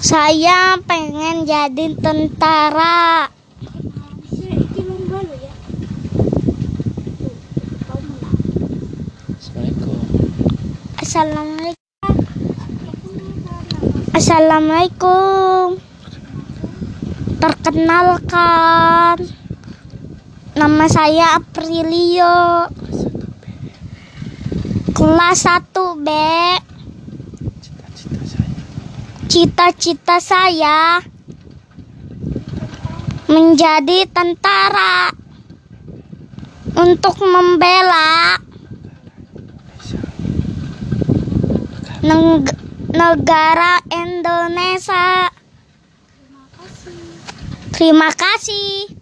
Saya pengen jadi tentara. Assalamualaikum. Assalamualaikum. Assalamualaikum. Perkenalkan, nama saya Aprilio. Kelas 1B. Cita-cita saya. Cita-cita saya menjadi tentara untuk membela negara Indonesia. Terima kasih.